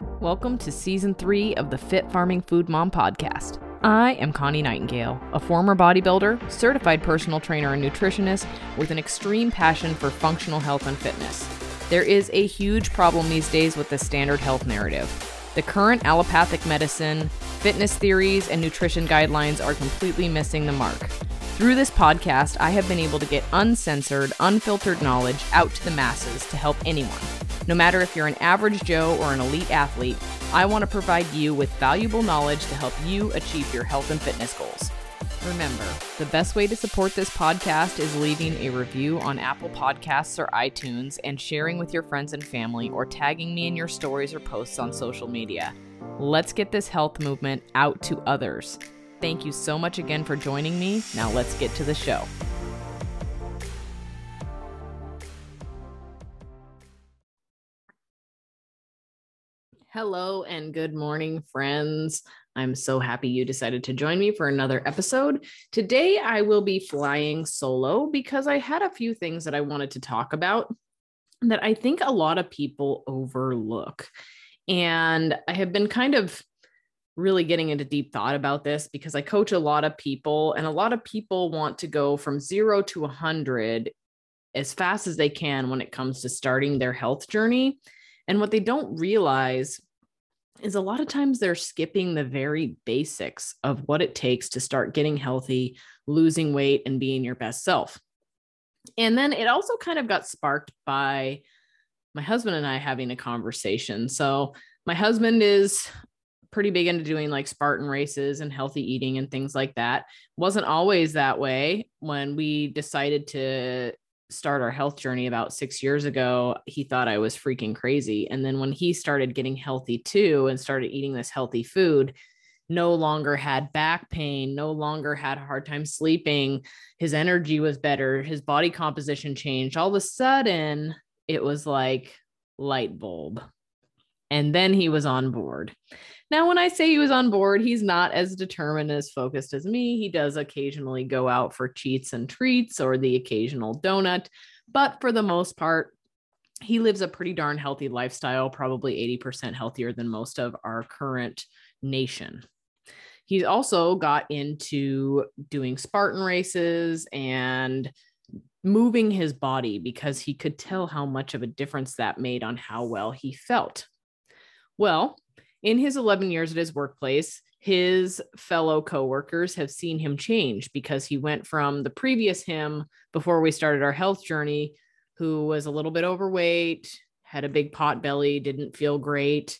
Welcome to season three of the Fit Farming Food Mom podcast. I am Connie Nightingale, a former bodybuilder, certified personal trainer, and nutritionist with an extreme passion for functional health and fitness. There is a huge problem these days with the standard health narrative. The current allopathic medicine, fitness theories, and nutrition guidelines are completely missing the mark. Through this podcast, I have been able to get uncensored, unfiltered knowledge out to the masses to help anyone. No matter if you're an average Joe or an elite athlete, I want to provide you with valuable knowledge to help you achieve your health and fitness goals. Remember, the best way to support this podcast is leaving a review on Apple Podcasts or iTunes and sharing with your friends and family or tagging me in your stories or posts on social media. Let's get this health movement out to others. Thank you so much again for joining me. Now let's get to the show. Hello and good morning, friends. I'm so happy you decided to join me for another episode. Today, I will be flying solo because I had a few things that I wanted to talk about that I think a lot of people overlook. And I have been kind of really getting into deep thought about this because I coach a lot of people, and a lot of people want to go from zero to 100 as fast as they can when it comes to starting their health journey. And what they don't realize is a lot of times they're skipping the very basics of what it takes to start getting healthy, losing weight, and being your best self. And then it also kind of got sparked by my husband and I having a conversation. So, my husband is pretty big into doing like Spartan races and healthy eating and things like that. Wasn't always that way when we decided to start our health journey about 6 years ago. He thought I was freaking crazy. And then when he started getting healthy too and started eating this healthy food, no longer had back pain, no longer had a hard time sleeping. His energy was better, his body composition changed. All of a sudden, it was like light bulb. And then he was on board. Now, when I say he was on board, he's not as determined as focused as me. He does occasionally go out for cheats and treats or the occasional donut, but for the most part, he lives a pretty darn healthy lifestyle, probably 80% healthier than most of our current nation. He's also got into doing Spartan races and moving his body because he could tell how much of a difference that made on how well he felt. Well, in his 11 years at his workplace, his fellow coworkers have seen him change because he went from the previous him before we started our health journey, who was a little bit overweight, had a big pot belly, didn't feel great,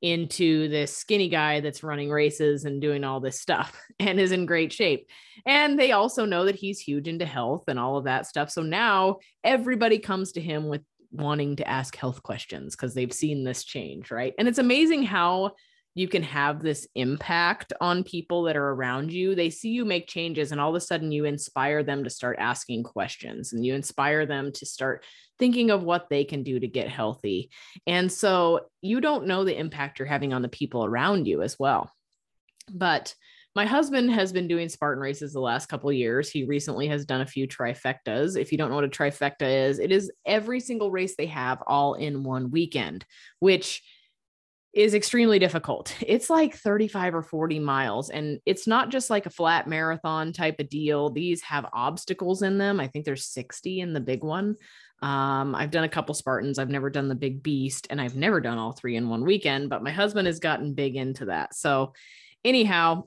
into this skinny guy that's running races and doing all this stuff and is in great shape. And they also know that he's huge into health and all of that stuff. So now everybody comes to him with wanting to ask health questions because they've seen this change, right? And it's amazing how you can have this impact on people that are around you. They see you make changes, and all of a sudden, you inspire them to start asking questions and you inspire them to start thinking of what they can do to get healthy. And so, you don't know the impact you're having on the people around you as well. But my husband has been doing Spartan races the last couple years. He recently has done a few trifectas. If you don't know what a trifecta is, it is every single race they have all in one weekend, which is extremely difficult. It's like 35 or 40 miles and it's not just like a flat marathon type of deal. These have obstacles in them. I think there's 60 in the big one. Um, I've done a couple Spartans. I've never done the big beast and I've never done all three in one weekend, but my husband has gotten big into that. So anyhow,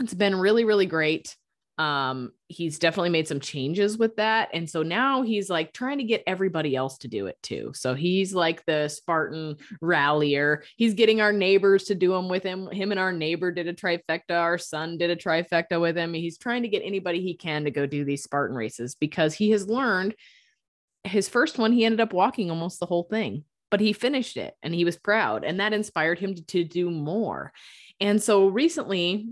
it's been really, really great. Um, he's definitely made some changes with that. And so now he's like trying to get everybody else to do it too. So he's like the Spartan rallier. He's getting our neighbors to do them with him. Him and our neighbor did a trifecta. Our son did a trifecta with him. He's trying to get anybody he can to go do these Spartan races because he has learned his first one, he ended up walking almost the whole thing, but he finished it and he was proud. And that inspired him to, to do more. And so recently,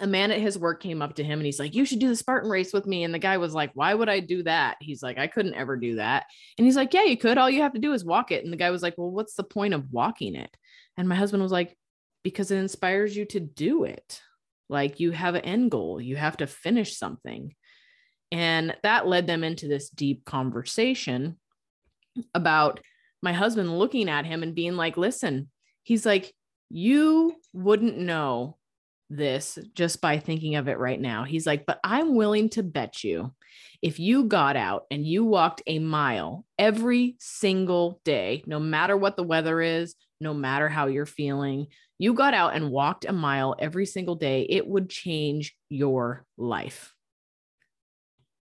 a man at his work came up to him and he's like, You should do the Spartan race with me. And the guy was like, Why would I do that? He's like, I couldn't ever do that. And he's like, Yeah, you could. All you have to do is walk it. And the guy was like, Well, what's the point of walking it? And my husband was like, Because it inspires you to do it. Like you have an end goal, you have to finish something. And that led them into this deep conversation about my husband looking at him and being like, Listen, He's like, You wouldn't know this just by thinking of it right now. He's like, But I'm willing to bet you if you got out and you walked a mile every single day, no matter what the weather is, no matter how you're feeling, you got out and walked a mile every single day, it would change your life.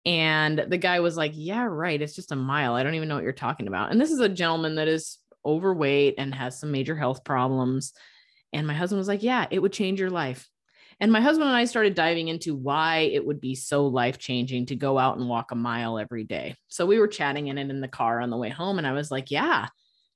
And the guy was like, Yeah, right. It's just a mile. I don't even know what you're talking about. And this is a gentleman that is overweight and has some major health problems. And my husband was like, Yeah, it would change your life. And my husband and I started diving into why it would be so life changing to go out and walk a mile every day. So we were chatting in it in the car on the way home. And I was like, Yeah,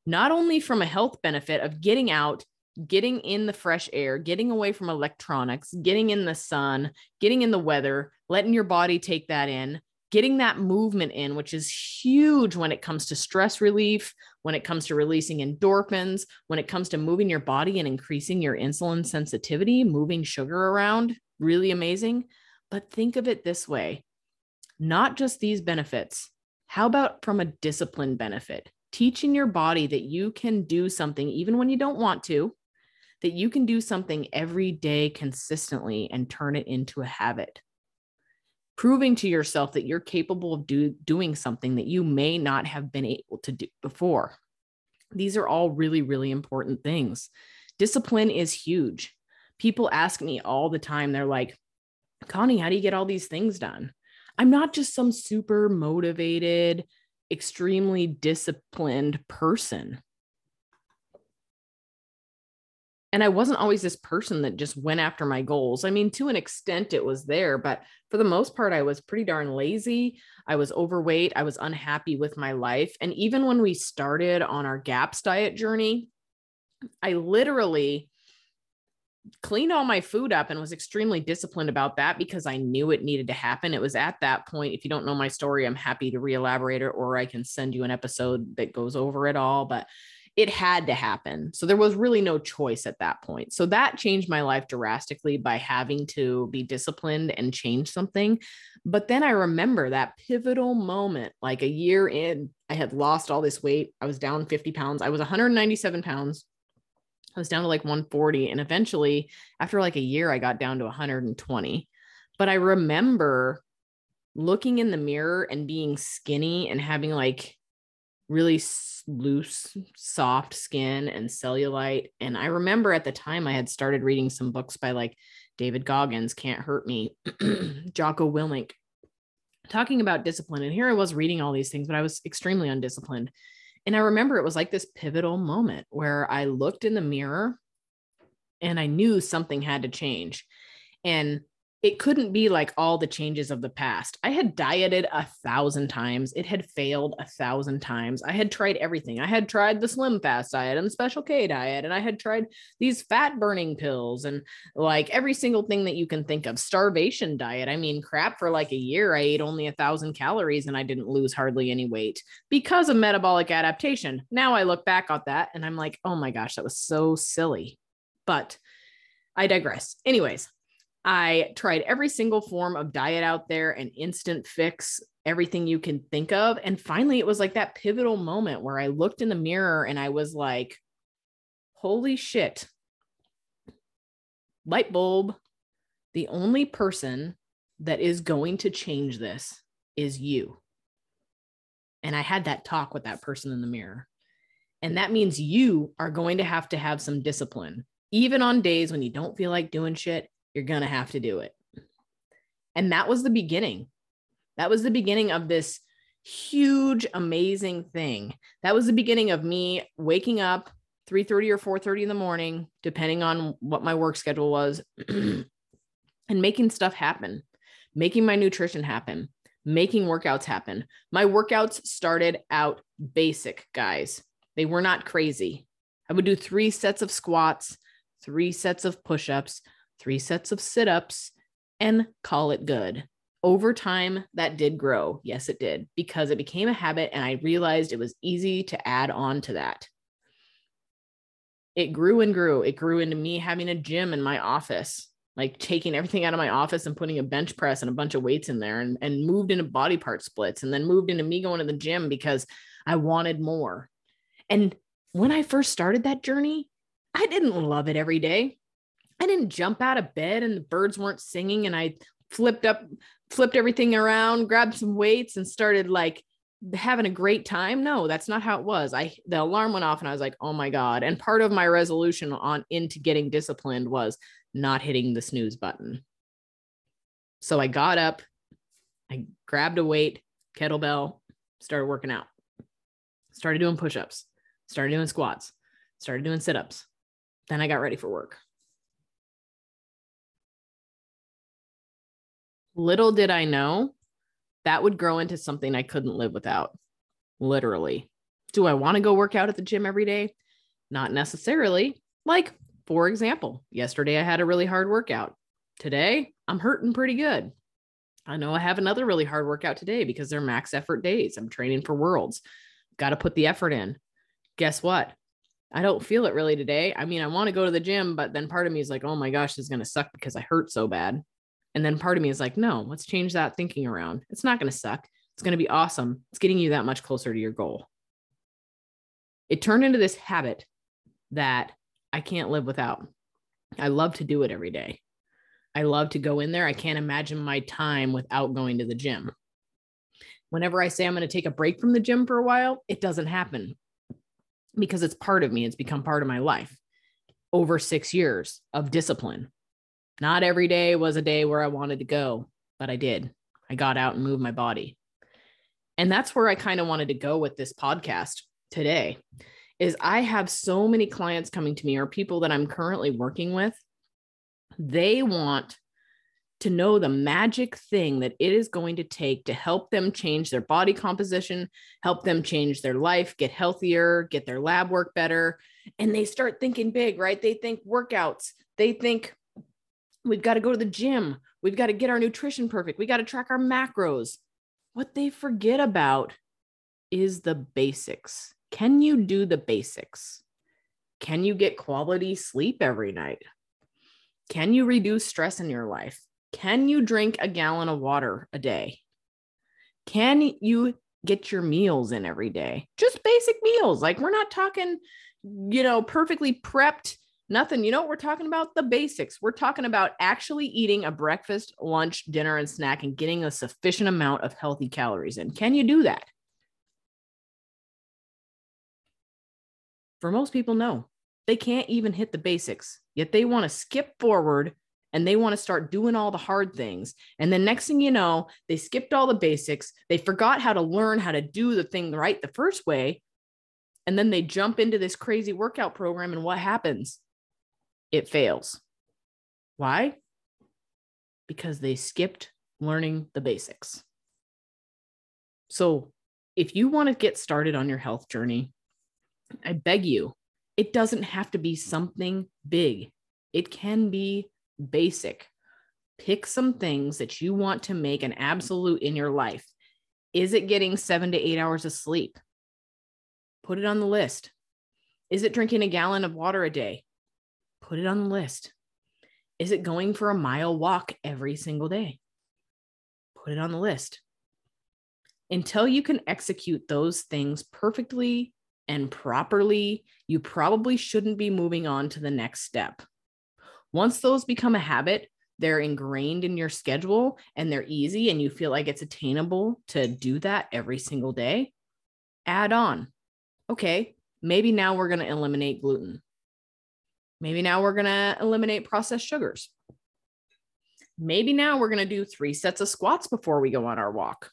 not only from a health benefit of getting out, getting in the fresh air, getting away from electronics, getting in the sun, getting in the weather, letting your body take that in, getting that movement in, which is huge when it comes to stress relief, when it comes to releasing endorphins, when it comes to moving your body and increasing your insulin sensitivity, moving sugar around, really amazing. But think of it this way not just these benefits. How about from a discipline benefit? teaching your body that you can do something even when you don't want to, that you can do something every day consistently and turn it into a habit. Proving to yourself that you're capable of do, doing something that you may not have been able to do before. These are all really, really important things. Discipline is huge. People ask me all the time, they're like, Connie, how do you get all these things done? I'm not just some super motivated, extremely disciplined person. And I wasn't always this person that just went after my goals. I mean, to an extent, it was there, but for the most part, I was pretty darn lazy. I was overweight. I was unhappy with my life. And even when we started on our GAPS diet journey, I literally cleaned all my food up and was extremely disciplined about that because I knew it needed to happen. It was at that point. If you don't know my story, I'm happy to re elaborate it or I can send you an episode that goes over it all. But it had to happen. So there was really no choice at that point. So that changed my life drastically by having to be disciplined and change something. But then I remember that pivotal moment, like a year in, I had lost all this weight. I was down 50 pounds. I was 197 pounds. I was down to like 140. And eventually, after like a year, I got down to 120. But I remember looking in the mirror and being skinny and having like really loose, soft skin and cellulite. And I remember at the time I had started reading some books by like David Goggins, Can't Hurt Me, Jocko Willink, talking about discipline. And here I was reading all these things, but I was extremely undisciplined. And I remember it was like this pivotal moment where I looked in the mirror and I knew something had to change. And it couldn't be like all the changes of the past. I had dieted a thousand times. It had failed a thousand times. I had tried everything. I had tried the slim fast diet and the special K diet, and I had tried these fat burning pills and like every single thing that you can think of. Starvation diet. I mean, crap, for like a year, I ate only a thousand calories and I didn't lose hardly any weight because of metabolic adaptation. Now I look back at that and I'm like, oh my gosh, that was so silly. But I digress. Anyways, I tried every single form of diet out there and instant fix, everything you can think of. And finally, it was like that pivotal moment where I looked in the mirror and I was like, holy shit. Light bulb. The only person that is going to change this is you. And I had that talk with that person in the mirror. And that means you are going to have to have some discipline, even on days when you don't feel like doing shit you're going to have to do it. And that was the beginning. That was the beginning of this huge amazing thing. That was the beginning of me waking up 3:30 or 4:30 in the morning depending on what my work schedule was and making stuff happen. Making my nutrition happen, making workouts happen. My workouts started out basic, guys. They were not crazy. I would do 3 sets of squats, 3 sets of push-ups, three sets of sit ups, and call it good. Over time, that did grow. Yes, it did, because it became a habit and I realized it was easy to add on to that. It grew and grew. It grew into me having a gym in my office, like taking everything out of my office and putting a bench press and a bunch of weights in there and, and moved into body part splits and then moved into me going to the gym because I wanted more. And when I first started that journey, I didn't love it every day. I didn't jump out of bed and the birds weren't singing and I flipped up, flipped everything around, grabbed some weights and started like having a great time. No, that's not how it was. I the alarm went off and I was like, "Oh my god." And part of my resolution on into getting disciplined was not hitting the snooze button. So I got up, I grabbed a weight, kettlebell, started working out. Started doing push-ups, started doing squats, started doing sit-ups. Then I got ready for work. Little did I know that would grow into something I couldn't live without. Literally. Do I want to go work out at the gym every day? Not necessarily. Like, for example, yesterday I had a really hard workout. Today, I'm hurting pretty good. I know I have another really hard workout today because they're max effort days. I'm training for worlds. Got to put the effort in. Guess what? I don't feel it really today. I mean, I want to go to the gym, but then part of me is like, oh my gosh, this is going to suck because I hurt so bad. And then part of me is like, no, let's change that thinking around. It's not going to suck. It's going to be awesome. It's getting you that much closer to your goal. It turned into this habit that I can't live without. I love to do it every day. I love to go in there. I can't imagine my time without going to the gym. Whenever I say I'm going to take a break from the gym for a while, it doesn't happen because it's part of me. It's become part of my life over six years of discipline. Not every day was a day where I wanted to go, but I did. I got out and moved my body. And that's where I kind of wanted to go with this podcast today is I have so many clients coming to me or people that I'm currently working with. They want to know the magic thing that it is going to take to help them change their body composition, help them change their life, get healthier, get their lab work better. And they start thinking big, right? They think workouts, they think we've got to go to the gym, we've got to get our nutrition perfect, we got to track our macros. What they forget about is the basics. Can you do the basics? Can you get quality sleep every night? Can you reduce stress in your life? Can you drink a gallon of water a day? Can you get your meals in every day? Just basic meals. Like we're not talking, you know, perfectly prepped, nothing. You know what we're talking about? The basics. We're talking about actually eating a breakfast, lunch, dinner, and snack and getting a sufficient amount of healthy calories in. Can you do that? For most people, no. They can't even hit the basics, yet they want to skip forward and they want to start doing all the hard things. And then next thing you know, they skipped all the basics. They forgot how to learn how to do the thing right the first way. And then they jump into this crazy workout program. And what happens? It fails. Why? Because they skipped learning the basics. So if you want to get started on your health journey, I beg you, it doesn't have to be something big. It can be basic. Pick some things that you want to make an absolute in your life. Is it getting seven to eight hours of sleep? Put it on the list. Is it drinking a gallon of water a day? Put it on the list. Is it going for a mile walk every single day? Put it on the list. Until you can execute those things perfectly and properly, you probably shouldn't be moving on to the next step. Once those become a habit, they're ingrained in your schedule and they're easy and you feel like it's attainable to do that every single day, add on. Okay, maybe now we're going to eliminate gluten. Maybe now we're going to eliminate processed sugars. Maybe now we're going to do three sets of squats before we go on our walk.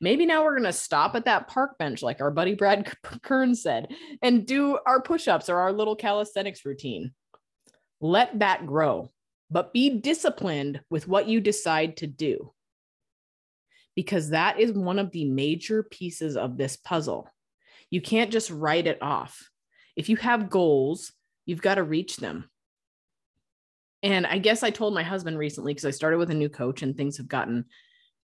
Maybe now we're going to stop at that park bench, like our buddy Brad Kearns said, and do our push ups or our little calisthenics routine let that grow, but be disciplined with what you decide to do. Because that is one of the major pieces of this puzzle. You can't just write it off. If you have goals, you've got to reach them. And I guess I told my husband recently because I started with a new coach and things have gotten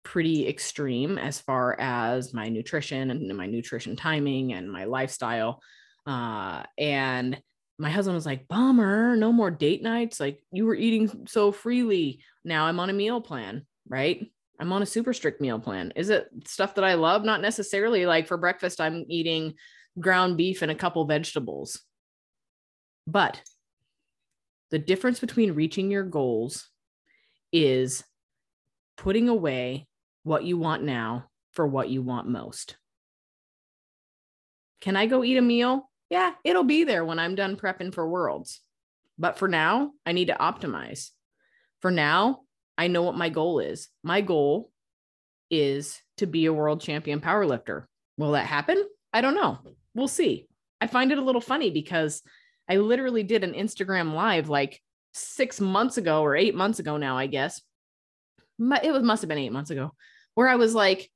pretty extreme as far as my nutrition and my nutrition timing and my lifestyle. Uh, and my husband was like, bummer, no more date nights. Like you were eating so freely. Now I'm on a meal plan, right? I'm on a super strict meal plan. Is it stuff that I love? Not necessarily. Like for breakfast, I'm eating ground beef and a couple vegetables. But The difference between reaching your goals is putting away what you want now for what you want most. Can I go eat a meal? Yeah, it'll be there when I'm done prepping for worlds. But for now, I need to optimize. For now, I know what my goal is. My goal is to be a world champion powerlifter. Will that happen? I don't know. We'll see. I find it a little funny because I literally did an Instagram live like six months ago or eight months ago now, I guess. It was must have been eight months ago, where I was like,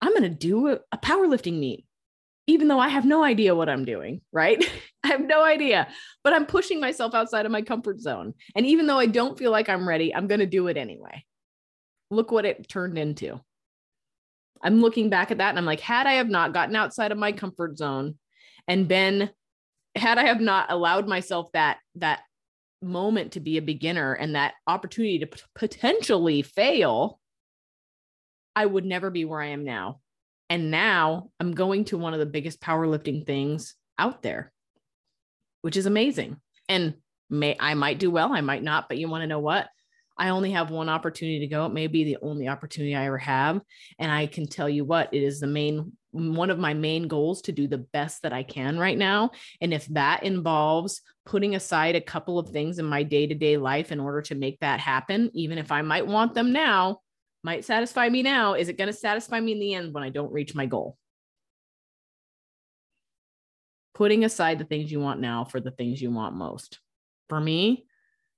I'm to do a, a powerlifting meet, even though I have no idea what I'm doing, right? I have no idea, but I'm pushing myself outside of my comfort zone. And even though I don't feel like I'm ready, I'm to do it anyway. Look what it turned into. I'm looking back at that and I'm like, had I have not gotten outside of my comfort zone and been, had I have not allowed myself that, that moment to be a beginner and that opportunity to p- potentially fail, I would never be where I am now. And now I'm going to one of the biggest powerlifting things out there, which is amazing. And may I might do well, I might not, but you want to know what? I only have one opportunity to go. It may be the only opportunity I ever have. And I can tell you what, it is the main one of my main goals to do the best that I can right now. And if that involves putting aside a couple of things in my day to day life in order to make that happen, even if I might want them now, might satisfy me now, is it going to satisfy me in the end when I don't reach my goal? Putting aside the things you want now for the things you want most. For me,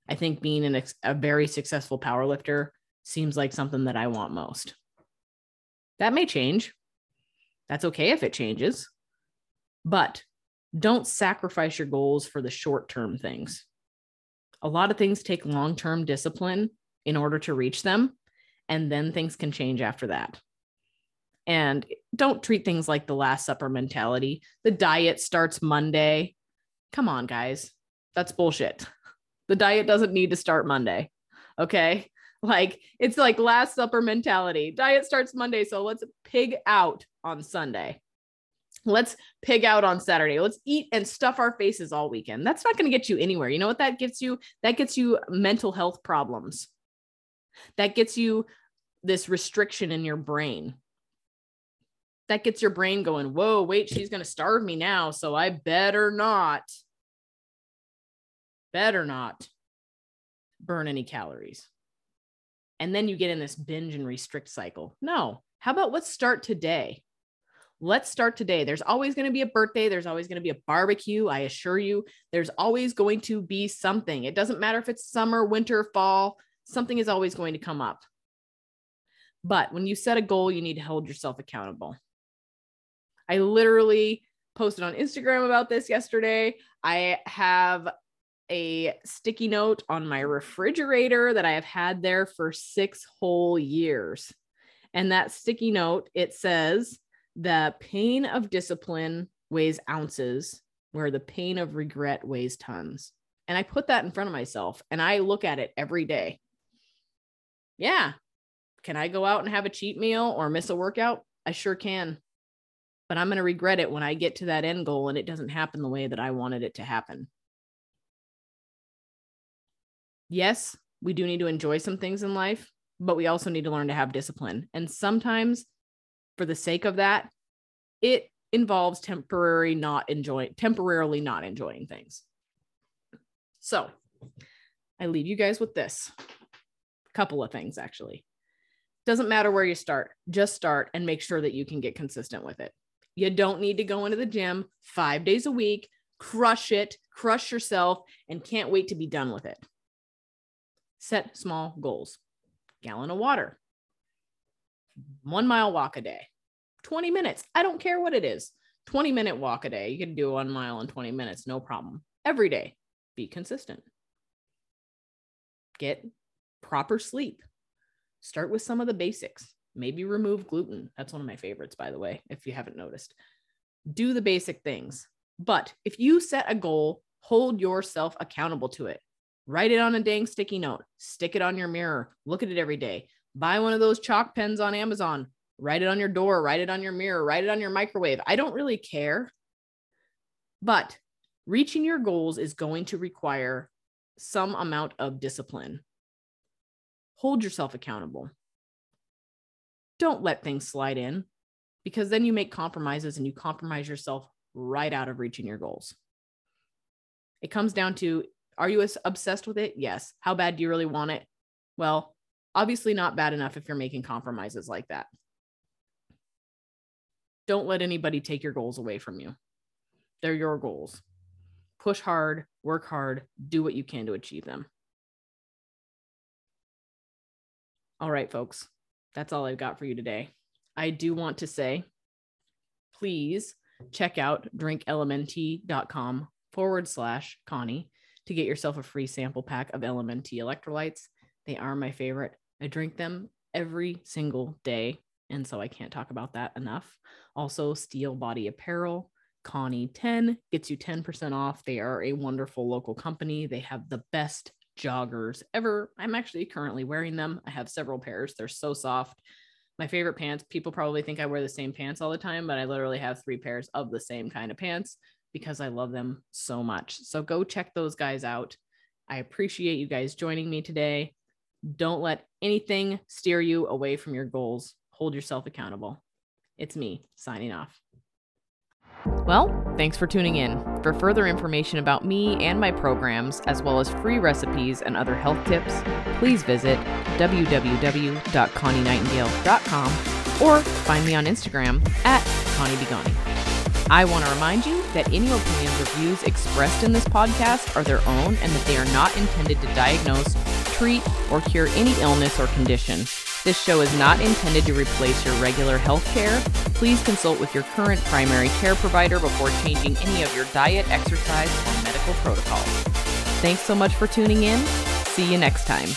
I think being an ex- a very successful power lifter seems like something that I want most. That may change. That's okay if it changes. But don't sacrifice your goals for the short term things. A lot of things take long term discipline in order to reach them, and then things can change after that. And don't treat things like the Last Supper mentality. The diet starts Monday. Come on, guys. That's bullshit. The diet doesn't need to start Monday. Okay. Like it's like Last Supper mentality. Diet starts Monday. So let's pig out on Sunday. Let's pig out on Saturday. Let's eat and stuff our faces all weekend. That's not going to get you anywhere. You know what that gets you? That gets you mental health problems. That gets you this restriction in your brain. That gets your brain going, whoa, wait, she's going to starve me now. So I better not better not burn any calories. And then you get in this binge and restrict cycle. No. How about let's start today? Let's start today. There's always going to be a birthday. There's always going to be a barbecue. I assure you, there's always going to be something. It doesn't matter if it's summer, winter, fall, something is always going to come up. But when you set a goal, you need to hold yourself accountable. I literally posted on Instagram about this yesterday. I have a sticky note on my refrigerator that I have had there for six whole years. And that sticky note, it says, the pain of discipline weighs ounces, where the pain of regret weighs tons. And I put that in front of myself and I look at it every day. Yeah. Can I go out and have a cheat meal or miss a workout? I sure can. But I'm going to regret it when I get to that end goal and it doesn't happen the way that I wanted it to happen yes, we do need to enjoy some things in life, but we also need to learn to have discipline. And sometimes, for the sake of that, it involves temporary not enjoying temporarily not enjoying things. So, I leave you guys with this. A couple of things actually. Doesn't matter where you start, just start and make sure that you can get consistent with it. You don't need to go into the gym 5 days a week, crush it, crush yourself and can't wait to be done with it set small goals. Gallon of water, one mile walk a day, 20 minutes. I don't care what it is. 20 minute walk a day. You can do one mile in 20 minutes, no problem. Every day, be consistent. Get proper sleep. Start with some of the basics. Maybe remove gluten. That's one of my favorites, by the way, if you haven't noticed. Do the basic things. But if you set a goal, hold yourself accountable to it. Write it on a dang sticky note, stick it on your mirror, look at it every day. Buy one of those chalk pens on Amazon, write it on your door, write it on your mirror, write it on your microwave. I don't really care. But reaching your goals is going to require some amount of discipline. Hold yourself accountable. Don't let things slide in because then you make compromises and you compromise yourself right out of reaching your goals. It comes down to are you obsessed with it? Yes. How bad do you really want it? Well, obviously not bad enough if you're making compromises like that. Don't let anybody take your goals away from you. They're your goals. Push hard, work hard, do what you can to achieve them. All right, folks, that's all I've got for you today. I do want to say, please check out drinklmnt.com forward slash Connie to get yourself a free sample pack of LMNT electrolytes. They are my favorite. I drink them every single day. And so I can't talk about that enough. Also, Steel Body Apparel, Connie 10 gets you 10% off. They are a wonderful local company. They have the best joggers ever. I'm actually currently wearing them. I have several pairs. They're so soft. My favorite pants, people probably think I wear the same pants all the time, but I literally have three pairs of the same kind of pants because I love them so much. So go check those guys out. I appreciate you guys joining me today. Don't let anything steer you away from your goals. Hold yourself accountable. It's me signing off. Well, thanks for tuning in. For further information about me and my programs, as well as free recipes and other health tips, please visit www.connienightingale.com or find me on Instagram at Connie Begani. I want to remind you that any opinions or views expressed in this podcast are their own and that they are not intended to diagnose, treat, or cure any illness or condition. This show is not intended to replace your regular health care. Please consult with your current primary care provider before changing any of your diet, exercise, or medical protocols. Thanks so much for tuning in. See you next time.